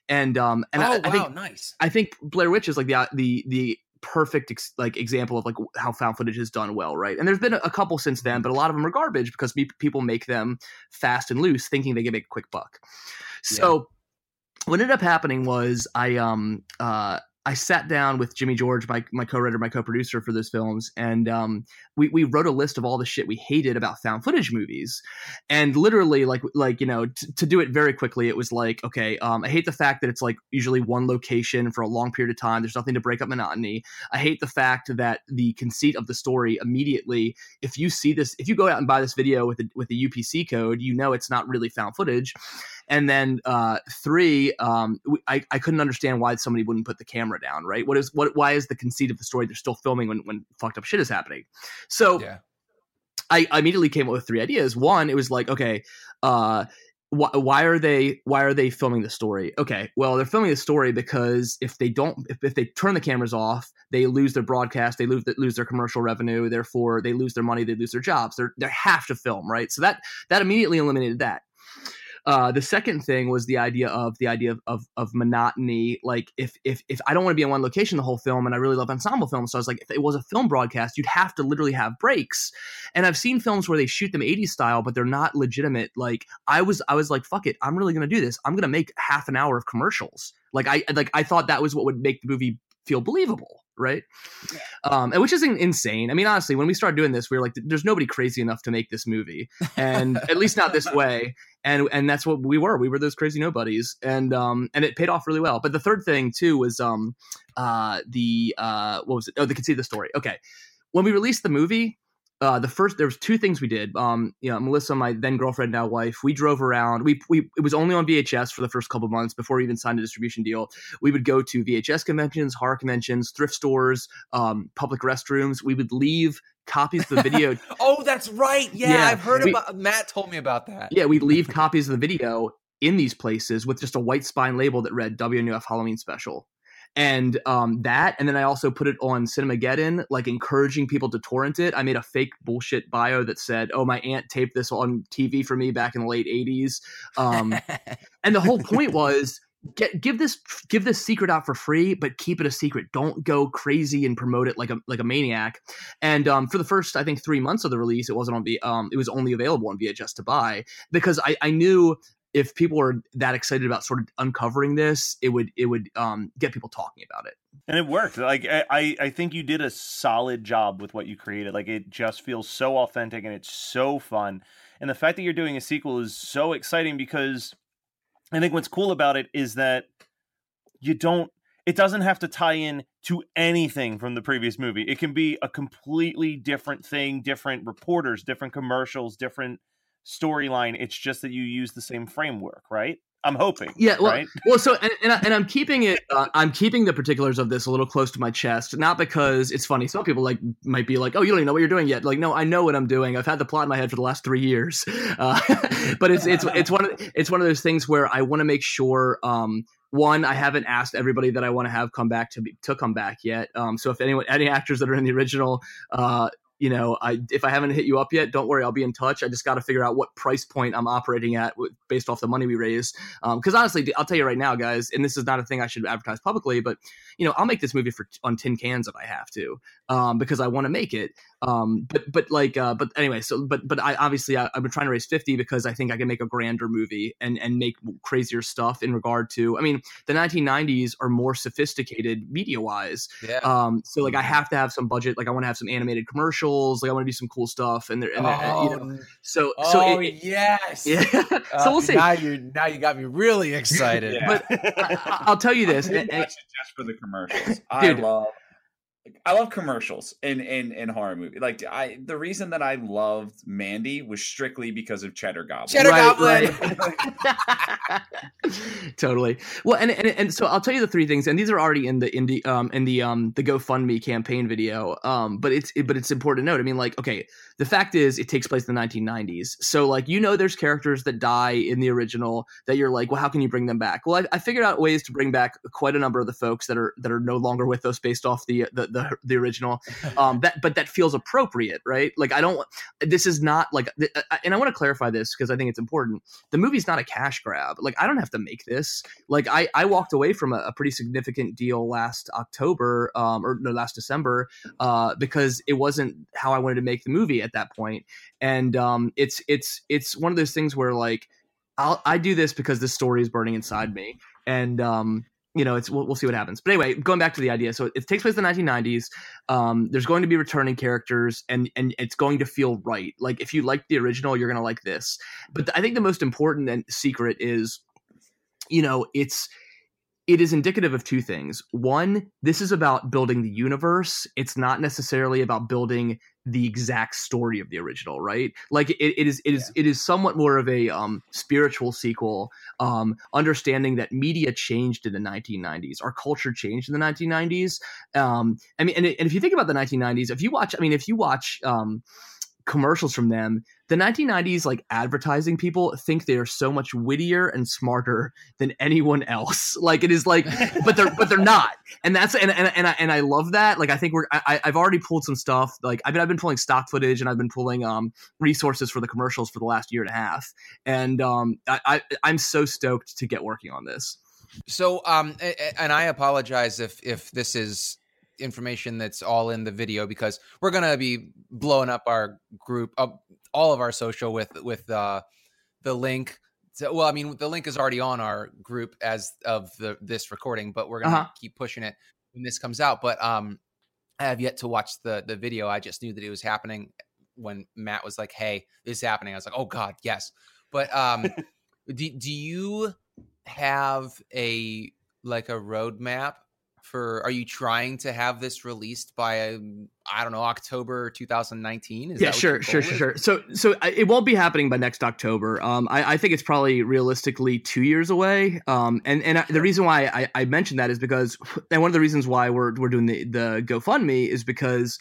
and um, and oh I, wow, I think nice. I think Blair Witch is like the the the perfect ex- like example of like how found footage is done well, right? And there's been a, couple since then, but a lot of them are garbage because me- people make them fast and loose, thinking they can make a quick buck. So what ended up happening was I um uh I sat down with Jimmy George, my my co-writer, my co-producer for those films, and um, we we wrote a list of all the shit we hated about found footage movies, and literally like like you know t- to do it very quickly, it was like okay, um, I hate the fact that it's like usually one location for a long period of time. There's nothing to break up monotony. I hate the fact that the conceit of the story immediately, if you see this, if you go out and buy this video with a, with a UPC code, you know it's not really found footage. And then uh, three, um, I, I couldn't understand why somebody wouldn't put the camera down. Right? What is what? Why is the conceit of the story they're still filming when when fucked up shit is happening? So Yeah. I, I immediately came up with three ideas. One, it was like, okay, uh, why, why are they why are they filming the story? Okay, well they're filming the story because if they don't if, if they turn the cameras off, they lose their broadcast, they lose lose their commercial revenue, therefore they lose their money, they lose their jobs. They're they have to film, right? So that that immediately eliminated that. Uh, the second thing was the idea of the idea of, of, of monotony. Like if if if I don't want to be in one location the whole film, and I really love ensemble films, so I was like, if it was a film broadcast, you'd have to literally have breaks. And I've seen films where they shoot them 80s style, but they're not legitimate. Like I was I was like, fuck it, I'm really gonna do this. I'm gonna make half an hour of commercials. Like I like I thought that was what would make the movie feel believable right? Um and which is insane. I mean honestly when we started doing this we were like there's nobody crazy enough to make this movie. And at least not this way. And and that's what we were. We were those crazy nobodies. And um and it paid off really well. But the third thing too was um uh the uh what was it? Oh the conceit of the story. Okay. When we released the movie uh, the first there was two things we did. Um, you know, Melissa, my then girlfriend, now wife, we drove around. We we it was only on VHS for the first couple months before we even signed a distribution deal. We would go to VHS conventions, horror conventions, thrift stores, um, public restrooms. We would leave copies of the video. Oh, that's right. Yeah, Yeah, I've heard we- about. Matt told me about that. yeah, we'd leave copies of the video in these places with just a white spine label that read WNUF Halloween Special. And um, that, and then I also put it on Cinemageddon, like encouraging people to torrent it. I made a fake bullshit bio that said, "Oh, my aunt taped this on TV for me back in the late '80s," um, and the whole point was get give this give this secret out for free, but keep it a secret. Don't go crazy and promote it like a like a maniac. And um, for the first, I think, three months of the release, it wasn't on V. Um, it was only available on VHS to buy because I I knew if people are that excited about sort of uncovering this, it would it would um, get people talking about it. and it worked. Like I, I think you did a solid job with what you created. Like it just feels so authentic and it's so fun. And the fact that you're doing a sequel is so exciting because i think what's cool about it is that you don't it doesn't have to tie in to anything from the previous movie. It can be a completely different thing different reporters different commercials different storyline it's just that you use the same framework right i'm hoping Yeah, well, right Well, so and, and, I, and I'm keeping it. Uh, I'm keeping the particulars of this a little close to my chest, not because it's funny. Some people like might be like, "Oh, you don't even know what you're doing yet." Like, no, I know what I'm doing. I've had the plot in my head for the last three years. Uh, but it's it's it's one of it's one of those things where I want to make sure. Um, one, I haven't asked everybody that I want to have come back to be, to come back yet. Um, so if anyone, any actors that are in the original, uh, you know, I if I haven't hit you up yet, don't worry, I'll be in touch. I just got to figure out what price point I'm operating at with, based off the money we raise. Because honestly, I'll tell you right now, guys, and this is not a thing I should advertise publicly, but you know, I'll make this movie for on tin cans if I have to, um, because I want to make it. Um, but but like, uh, but anyway, so but but I obviously I, I've been trying to raise fifty because I think I can make a grander movie and and make crazier stuff in regard to. I mean, the 1990s are more sophisticated media wise. Yeah. Um, so like I have to have some budget. Like I want to have some animated commercials. Like I want to do some cool stuff. And, there, and there- you know, Oh, so so oh, it- it- yes. yeah. so Uh, we'll see. Now you now you got me really excited. Yeah. But I, I'll tell you this. And- and- just for the commercials. I love, I love commercials in in in horror movie. Like I, the reason that I loved Mandy was strictly because of Cheddar Goblin. Cheddar Right, Goblin. totally. Well, and, and and so I'll tell you the three things, and these are already in the in the um in the um the GoFundMe campaign video. Um, but it's it, but it's important to note. I mean, like, okay, the fact is, it takes place in the 1990s. So like, you know, there's characters that die in the original that you're like, well, how can you bring them back? Well, I, I figured out ways to bring back quite a number of the folks that are that are no longer with us based off the the the, the original. Um, that but that feels appropriate, right? Like, I don't. This is not like, and I want to clarify this because I think it's important the movie's not a cash grab. Like I don't have to make this. Like I, I walked away from a, a pretty significant deal last October, um, or no, last December, uh, because it wasn't how I wanted to make the movie at that point. And um, it's it's it's one of those things where like I'll I do this because this story is burning inside me, and um, you know, it's we'll, we'll, see what happens. But anyway, going back to the idea, so it takes place in the 1990s. Um, there's going to be returning characters, and and it's going to feel right. Like if you like the original, you're going to like this. But th- I think the most important and secret is, you know, it's it is indicative of two things. One, this is about building the universe. It's not necessarily about building the exact story of the original, right? Like it, it is, it is, yeah. it is somewhat more of a um, spiritual sequel. Um, understanding that media changed in the 1990s, our culture changed in the 1990s. Um, I mean, and, and if you think about the 1990s, if you watch, I mean, if you watch um, commercials from them, the 1990s like advertising people think they are so much wittier and smarter than anyone else. Like it is like but they're but they're not. And that's and and, and, I, and I love that. Like i think we're I, i've already pulled some stuff. Like i've been, I've been pulling stock footage and i've been pulling um resources for the commercials for the last year and a half. And um i, I i'm so stoked to get working on this. So um and i apologize if if this is information that's all in the video because we're gonna be blowing up our group up all of our social with with uh, the link. So, well, I mean, the link is already on our group as of the this recording, but we're gonna uh-huh. keep pushing it when this comes out. But um, I have yet to watch the the video. I just knew that it was happening when Matt was like, "Hey, this is happening." I was like, "Oh God, yes." But um, do do you have a like a roadmap for are you trying to have this released by um, i don't know october 2019 Is yeah sure sure sure sure. So so it won't be happening by next october. Um i, I think it's probably realistically two years away. Um and and the reason why i i mentioned that is because and one of the reasons why we're we're doing the the gofundme is because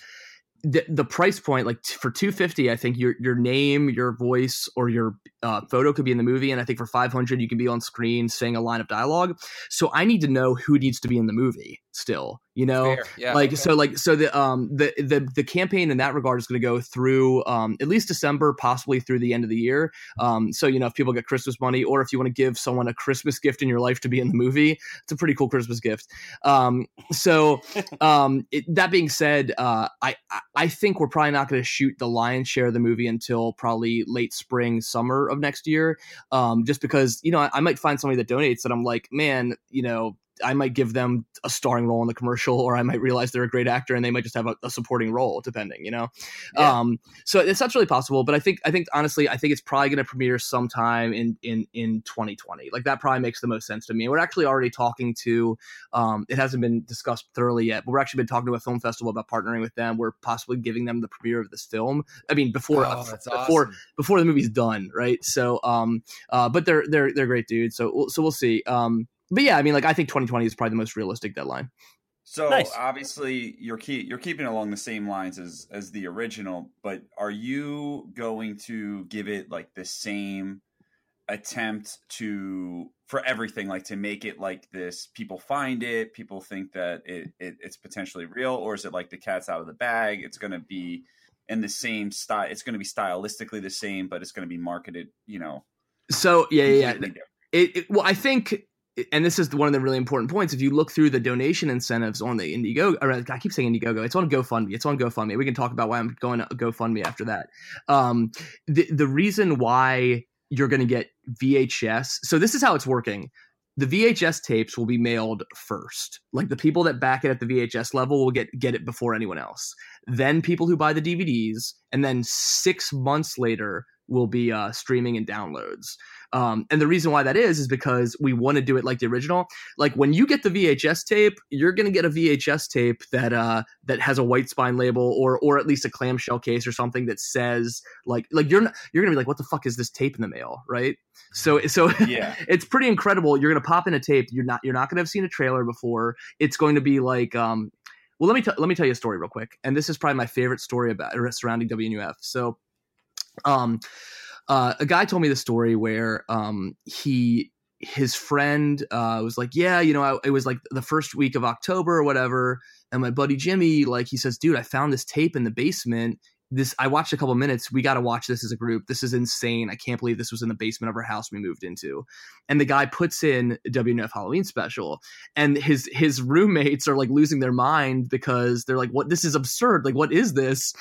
the, the price point like t- for 250 i think your your name your voice or your uh, photo could be in the movie and i think for 500 you can be on screen saying a line of dialogue. So i need to know who needs to be in the movie still you know? Yeah, like okay. so like so the um the the the campaign in that regard is going to go through um at least december possibly through the end of the year. Um so you know if people get christmas money or if you want to give someone a christmas gift in your life to be in the movie it's a pretty cool christmas gift. Um so um it, that being said uh i i think we're probably not going to shoot the lion's share of the movie until probably late spring summer of next year um just because you know I, I might find somebody that donates that i'm like man you know I might give them a starring role in the commercial, or I might realize they're a great actor and they might just have a, a supporting role, depending, you know. Yeah. Um, so it's not really possible, but I think I think honestly, I think it's probably going to premiere sometime in in in 2020. Like that probably makes the most sense to me. We're actually already talking to. Um, it hasn't been discussed thoroughly yet, but we're actually been talking to a film festival about partnering with them. We're possibly giving them the premiere of this film. I mean, before oh, before awesome. before the movie's done, right? So, um, uh, but they're they're they're great dudes. So so we'll see. Um, but yeah, I mean, like I think 2020 is probably the most realistic deadline. So nice. obviously you're keep, you're keeping along the same lines as as the original, but are you going to give it like the same attempt to for everything like to make it like this people find it people think that it, it it's potentially real or is it like the cat's out of the bag it's going to be in the same style it's going to be stylistically the same but it's going to be marketed you know so yeah yeah, yeah. It, it, well i think and this is one of the really important points. If you look through the donation incentives on the Indiegogo, or I keep saying Indiegogo, it's on GoFundMe. It's on GoFundMe. We can talk about why I'm going to GoFundMe after that. Um, the the reason why you're going to get VHS. So this is how it's working. The VHS tapes will be mailed first. Like the people that back it at the VHS level will get get it before anyone else. Then people who buy the DVDs, and then six months later will be uh, streaming and downloads. Um, and the reason why that is is because we want to do it like the original. Like when you get the VHS tape, you're gonna get a VHS tape that uh, that has a white spine label or or at least a clamshell case or something that says like like you're not, you're gonna be like, what the fuck is this tape in the mail, right? So so yeah, it's pretty incredible. You're gonna pop in a tape. You're not you're not gonna have seen a trailer before. It's going to be like um, well, let me t- let me tell you a story real quick, and this is probably my favorite story about surrounding WNUF. So, um, uh, a guy told me the story where um, he his friend uh, was like, yeah, you know, I, it was like the first week of October or whatever, and my buddy Jimmy, like, he says, dude, I found this tape in the basement this I watched a couple minutes. We got to watch this as a group. This is insane. I can't believe this was in the basement of our house we moved into. And the guy puts in WNUF Halloween special, and his his roommates are like losing their mind because they're like, "What? This is absurd! Like, what is this?"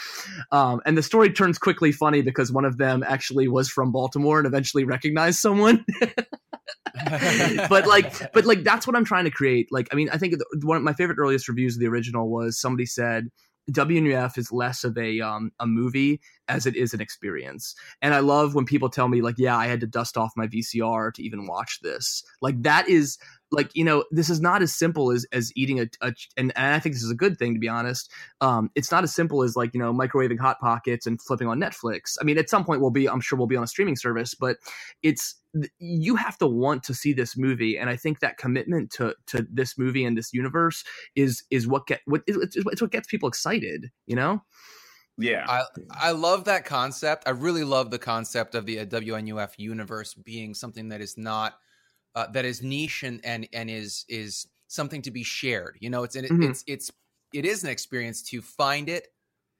Um, and the story turns quickly funny because one of them actually was from Baltimore and eventually recognized someone. but like, but like that's what I'm trying to create. Like, I mean, I think one of my favorite earliest reviews of the original was somebody said WNUF is less of a um, a movie as it is an experience. And I love when people tell me like, yeah, I had to dust off my VCR to even watch this. Like that is like you know this is not as simple as as eating a, a and, and i think this is a good thing to be honest um it's not as simple as like you know microwaving hot pockets and flipping on netflix i mean at some point we'll be i'm sure we'll be on a streaming service but it's you have to want to see this movie and i think that commitment to to this movie and this universe is is what get what it's, it's what gets people excited you know yeah. I I love that concept. I really love the concept of the WNUF universe being something that is not uh, that is niche and and and is is something to be shared. You know, it's mm-hmm. it's it's it is an experience to find it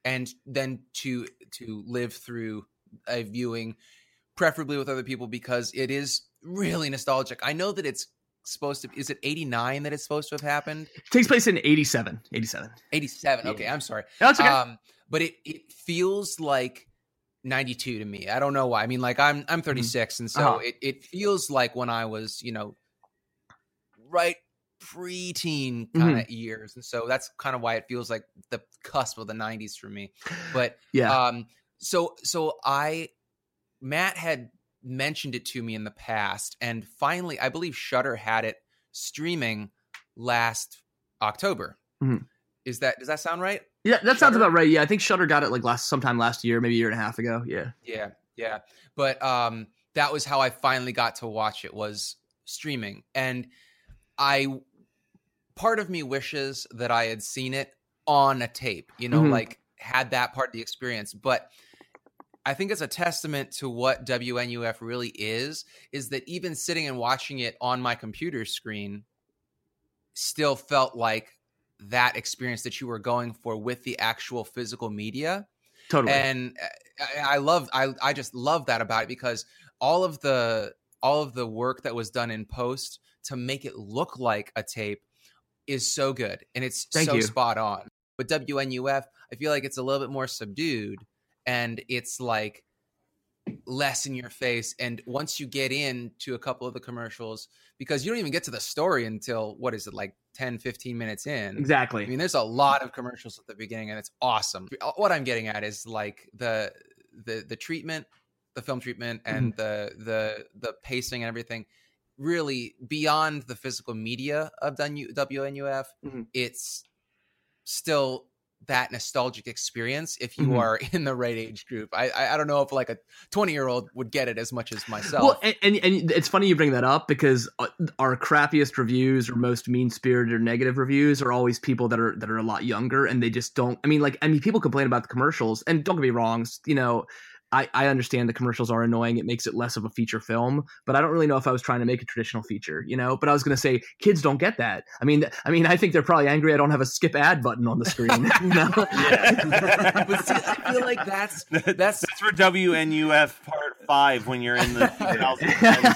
and then to to live through a viewing preferably with other people because it is really nostalgic. I know that it's supposed to is it 89 that it's supposed to have happened? It takes place in 87. 87. 87. Okay, I'm sorry. That's okay. Um, but it it feels like 92 to me. I don't know why. I mean, like I'm I'm mm-hmm. 36, mm-hmm. and so uh-huh. it it feels like when I was, you know, right preteen kind of mm-hmm. years, and so that's kind of why it feels like the cusp of the 90s for me. But yeah, um, so so I Matt had mentioned it to me in the past, and finally, I believe Shudder had it streaming last October. Mm-hmm. Is that does that sound right? Yeah, that Shudder? sounds about right. Yeah, I think Shudder got it like last sometime last year, maybe a year and a half ago. Yeah. Yeah, yeah. But um that was how I finally got to watch it was streaming. And I part of me wishes that I had seen it on a tape, you know, mm-hmm. like had that part of the experience. But I think it's a testament to what WNUF really is, is that even sitting and watching it on my computer screen still felt like that experience that you were going for with the actual physical media. Totally. And uh, I, love I I just love that about it because all of the all of the work that was done in post to make it look like a tape is so good and it's Thank so you. spot on. With WNUF, I feel like it's a little bit more subdued and it's like less in your face and once you get into a couple of the commercials because you don't even get to the story until what is it like 10 15 minutes in exactly i mean there's a lot of commercials at the beginning and it's awesome what i'm getting at is like the the the treatment the film treatment and mm-hmm. the the the pacing and everything really beyond the physical media of WNUF, mm-hmm. it's still that nostalgic experience if you mm-hmm. are in the right age group. I, I, I don't know if like a 20 year old would get it as much as myself. Well, and, and, and it's funny you bring that up because uh, our crappiest reviews or most mean spirited or negative reviews are always people that are that are a lot younger and they just don't. I mean, like I mean, people complain about the commercials and don't get me wrong, you know I, I understand the commercials are annoying. It makes it less of a feature film, but I don't really know if I was trying to make a traditional feature, you know. But I was going to say kids don't get that. I mean, I mean, I think they're probably angry. I don't have a skip ad button on the screen. you know? yeah. but see, I feel like that's that's that's for WNUF part five when you're in the yeah,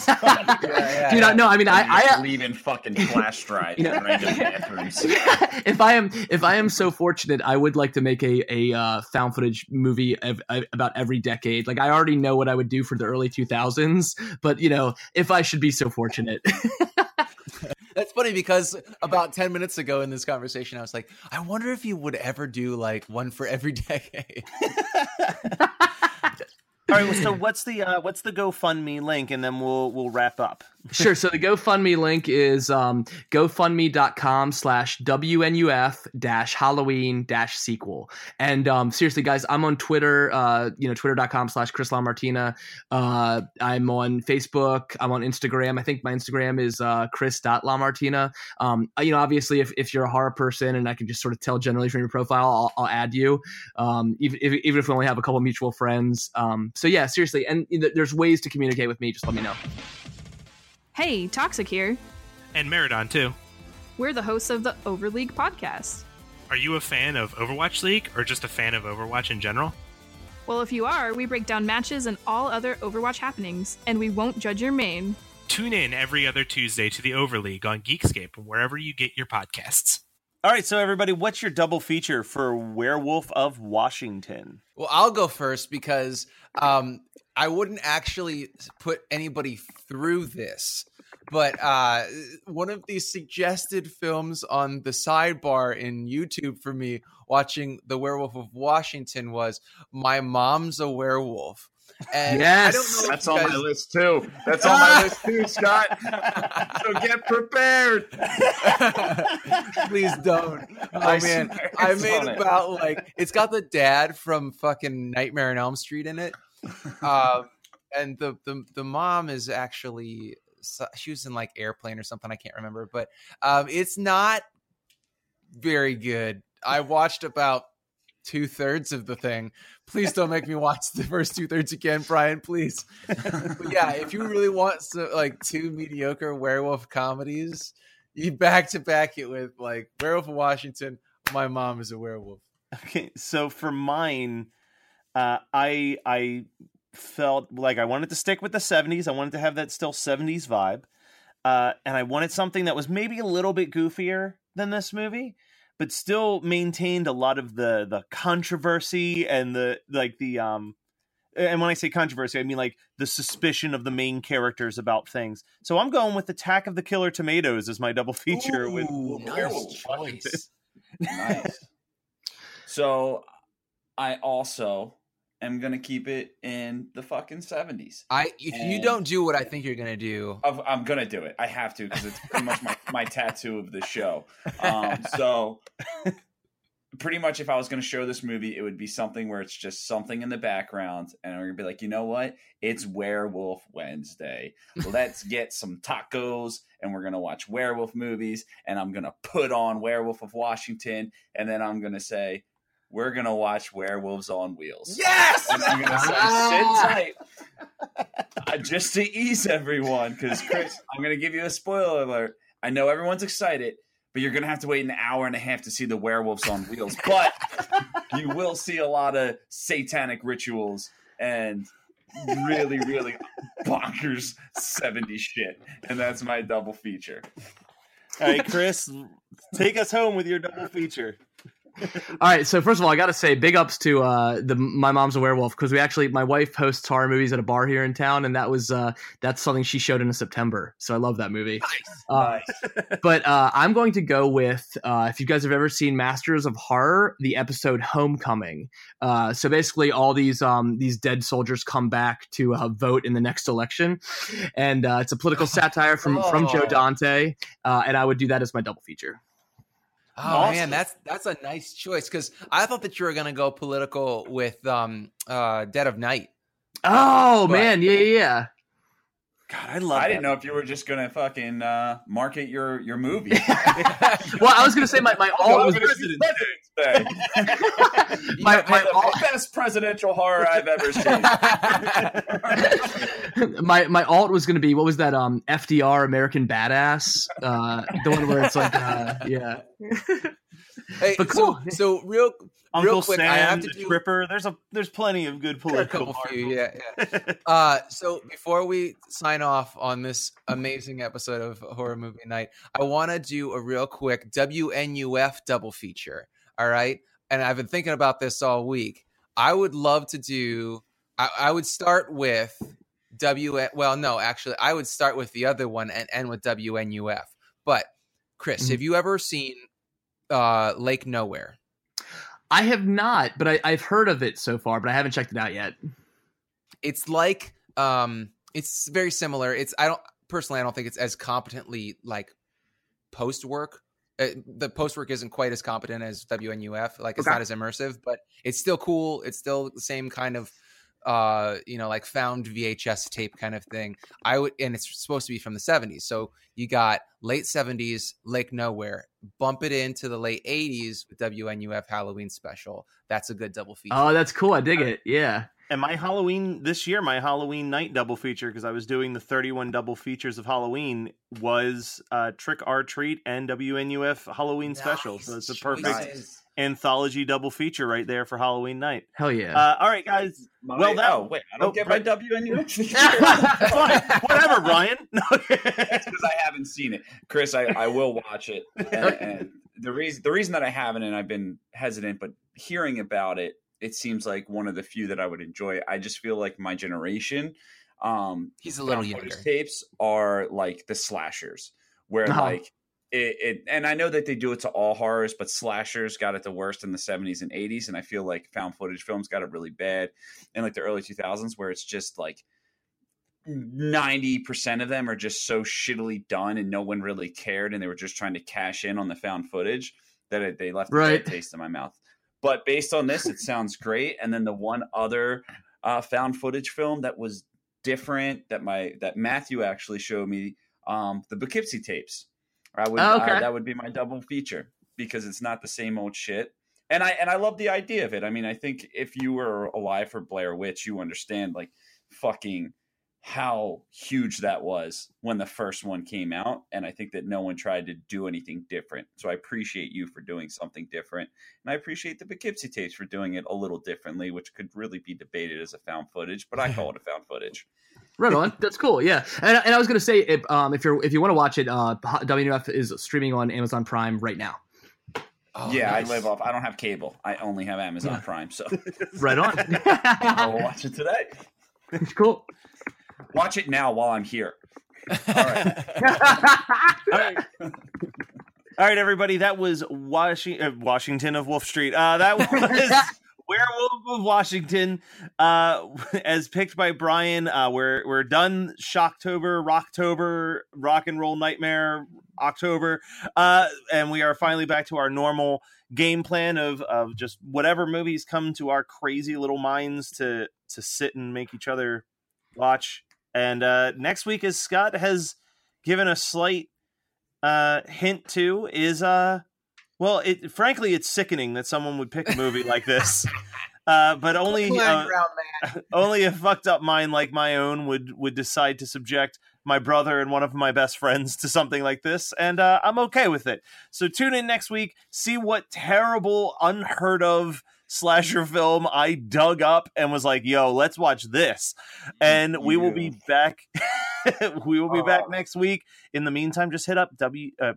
yeah, Dude, yeah. no, I mean, I, I leave in fucking flash drive you know, random bathrooms. if I am if I am so fortunate, I would like to make a a uh, found footage movie of, of, about every decade decade. Like I already know what I would do for the early 2000s, but you know, if I should be so fortunate. That's funny because about 10 minutes ago in this conversation, I was like, I wonder if you would ever do like one for every decade. All right. So what's the uh, what's the GoFundMe link, and then we'll we'll wrap up. sure. So the GoFundMe link is um, GoFundMe.com slash WNUF dash Halloween dash sequel. And um, seriously, guys, I'm on Twitter. Uh, you know, Twitter.com slash Chris LaMartina. Uh, I'm on Facebook. I'm on Instagram. I think my Instagram is uh, Chris.LaMartina. Um, you know, obviously, if, if you're a horror person, and I can just sort of tell generally from your profile, I'll, I'll add you. Um, even if, even if we only have a couple mutual friends. Um, so yeah, seriously, and there's ways to communicate with me. Just let me know. Hey, Toxic here. And Meridon too. We're the hosts of the Overleague podcast. Are you a fan of Overwatch League or just a fan of Overwatch in general? Well, if you are, we break down matches and all other Overwatch happenings, and we won't judge your main. Tune in every other Tuesday to the Overleague on Geekscape and wherever you get your podcasts. All right, so everybody, what's your double feature for Werewolf of Washington? Well, I'll go first because um, I wouldn't actually put anybody through this, but uh, one of these suggested films on the sidebar in YouTube for me watching The Werewolf of Washington was My Mom's a Werewolf. And I don't know That's you on guys- my list too. That's on my list too, Scott. So get prepared. Please don't. Oh I man, swear I made on it. about like it's got the dad from fucking Nightmare on Elm Street in it, um, and the the the mom is actually she was in like Airplane or something. I can't remember, but um, it's not very good. I watched about two thirds of the thing. Please don't make me watch the first two thirds again, Brian. Please. but yeah, if you really want so, like two mediocre werewolf comedies, you back to back it with like Werewolf of Washington. My mom is a werewolf. Okay, so for mine, uh, I I felt like I wanted to stick with the '70s. I wanted to have that still '70s vibe, uh, and I wanted something that was maybe a little bit goofier than this movie, but still maintained a lot of the the controversy and the like the um. And when I say controversy, I mean like the suspicion of the main characters about things. So I'm going with Attack of the Killer Tomatoes as my double feature with Ooh, with nice Werewolf choice. Nice. So I also am gonna keep it in the fucking seventies. I if you don't do what I think you're gonna do, I'm I'm gonna do it. I have to because it's pretty much my, my tattoo of the show. Um, so pretty much, if I was gonna show this movie, it would be something where it's just something in the background, and we're gonna be like, you know what? It's Werewolf Wednesday. Let's get some tacos, and we're gonna watch werewolf movies, and I'm gonna put on Werewolf of Washington, and then I'm gonna say. We're gonna watch Werewolves on Wheels. yes, And I'm gonna say, sit tight. Uh, just to ease everyone, because Chris, I'm gonna give you a spoiler alert. I know everyone's excited, but you're gonna have to wait an hour and a half to see the werewolves on wheels. But you will see a lot of satanic rituals and really, really bonkers 70s shit. And that's my double feature. All right, Chris, take us home with your double feature. All right, so first of all, I got to say big ups to uh, the My Mom's a Werewolf because we actually my wife hosts horror movies at a bar here in town, and that was uh, that's something she showed in September. So I love that movie. Uh, but uh, I'm going to go with uh, if you guys have ever seen Masters of Horror, the episode Homecoming. Uh, so basically, all these um, these dead soldiers come back to uh, vote in the next election, and uh, it's a political satire from from Joe Oh. Dante, uh, and I would do that as my double feature. Oh man, that's that's a nice choice because I thought that you were gonna go political with um uh Dead of Night. Oh But- man, yeah, yeah. God, I love. It. I didn't know if you were just gonna fucking uh, market your your movie. Well, I was gonna say my my alt was President's Day. my my the alt, best presidential horror I've ever seen. my my alt was gonna be what was that um FDR American Badass uh the one where it's like uh yeah Hey, But so, cool. so real Uncle real quick, Sam, I have to the do Tripper. There's a there's plenty of good political. few, yeah, yeah. Uh, so before we sign off on this amazing episode of Horror Movie Night, I want to do a real quick WNUF double feature. All right, and I've been thinking about this all week. I would love to do. I, I would start with W. Well, no, actually, I would start with the other one and end with WNUF. But Chris, Mhm. have you ever seen uh, Lake Nowhere? I have not but I, I've heard of it so far but I haven't checked it out yet. It's like um it's very similar. It's i don't personally i don't think it's as competently like post work uh, the post work isn't quite as competent as wnuf like it's Okay. not as immersive but it's still cool. It's still the same kind of uh you know like found vhs tape kind of thing i would and it's supposed to be from the 70s so you got late 70s lake nowhere bump it into the late 80s with wnuf halloween special. That's a good double feature. Oh that's cool. I dig it. Yeah. And my Halloween this year, my Halloween night double feature, because I was doing the 31 double features of Halloween, was uh, Trick or Treat and WNUF Halloween special. So it's a perfect Nice. Anthology double feature right there for Halloween night. hell yeah Uh, all right, guys. My- Well, that- oh wait, I don't oh, get right. my WNU. Fine. Whatever, Ryan. That's because I haven't seen it, Chris. I, I will watch it, and, and the reason the reason that I haven't, and I've been hesitant, but hearing about it, it seems like one of the few that I would enjoy. I just feel like my generation, um He's a little younger. tapes are like the slashers where Uh-huh. like it, it and i know that they do it to all horrors but slashers got it the worst in the 70s and 80s and i feel like found footage films got it really bad in like the early 2000s where it's just like 90% of them are just so shittily done and no one really cared and they were just trying to cash in on the found footage that it, they left a Right. bad taste in my mouth but based on this it sounds great and then the one other uh, found footage film that was different that my that matthew actually showed me um the poughkeepsie tapes i would Oh, okay. uh, that would be my double feature because it's not the same old shit. And i and i love the idea of it. I mean i think if you were alive for blair witch you understand like fucking how huge that was when the first one came out. And i think that no one tried to do anything different. So i appreciate you for doing something different. And i appreciate the poughkeepsie tapes for doing it a little differently which could really be debated as a found footage but i call it a found footage Right on. That's cool. Yeah, and, and I was gonna say, if, um, if you're if you want to watch it, uh, WNUF is streaming on Amazon Prime right now. Oh, yeah nice. i live off i don't have cable i only have amazon Yeah. prime so Right on. i'll watch it today cool. watch it now while i'm here All right. All right, everybody. That was Washington, uh, Washington of Wolf Street. Uh, that was Werewolf of Washington, uh, as picked by Brian. Uh, we're we're done. Shocktober, Rocktober, Rock and Roll Nightmare, October, uh, and we are finally back to our normal game plan of of just whatever movies come to our crazy little minds to to sit and make each other watch. And uh, next week, as Scott has given a slight uh hint to is uh well it frankly it's sickening that someone would pick a movie like this. Uh but only uh, only a fucked up mind like my own would would decide to subject my brother and one of my best friends to something like this and uh i'm okay with it. So tune in next week see what terrible unheard of slasher film i dug up and was like yo let's watch this. And we will be back we will be back next week. In the meantime just hit up w uh,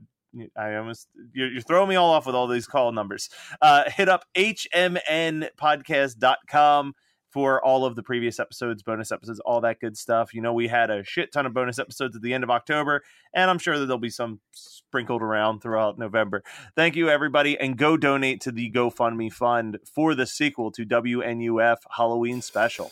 I almost you're, throwing me all off with all these call numbers. Uh, hit up hmnpodcast.com for all of the previous episodes, bonus episodes, all that good stuff. You know, we had a shit ton of bonus episodes at the end of October, and I'm sure that there'll be some sprinkled around throughout November. Thank you, everybody, and go donate to the GoFundMe fund for the sequel to WNUF Halloween Special.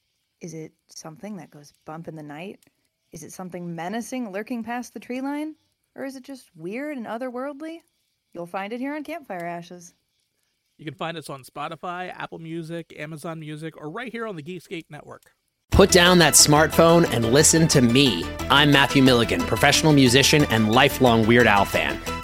Is it something that goes bump in the night? Is it something menacing lurking past the tree line? Or is it just weird and otherworldly? You'll find it here on Campfire Ashes. You can find us on Spotify, Apple Music, Amazon Music, or right here on the Geekscape Network. Put down that smartphone and listen to me. I'm Matthew Milligan, professional musician and lifelong Weird Al fan.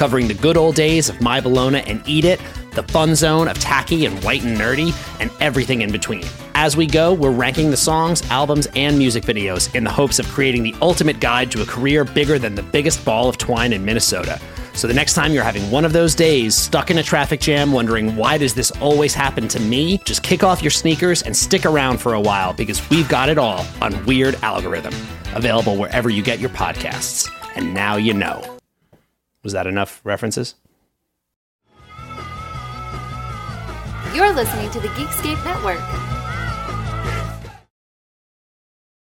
covering the good old days of My Bologna and Eat It, the fun zone of tacky and white and nerdy, and everything in between. As we go, we're ranking the songs, albums, and music videos in the hopes of creating the ultimate guide to a career bigger than the biggest ball of twine in Minnesota. So the next time you're having one of those days, stuck in a traffic jam, wondering why does this always happen to me, just kick off your sneakers and stick around for a while because we've got it all on Weird Algorithm, available wherever you get your podcasts. And now you know. Was that enough references? You're listening to the Geekscape Network.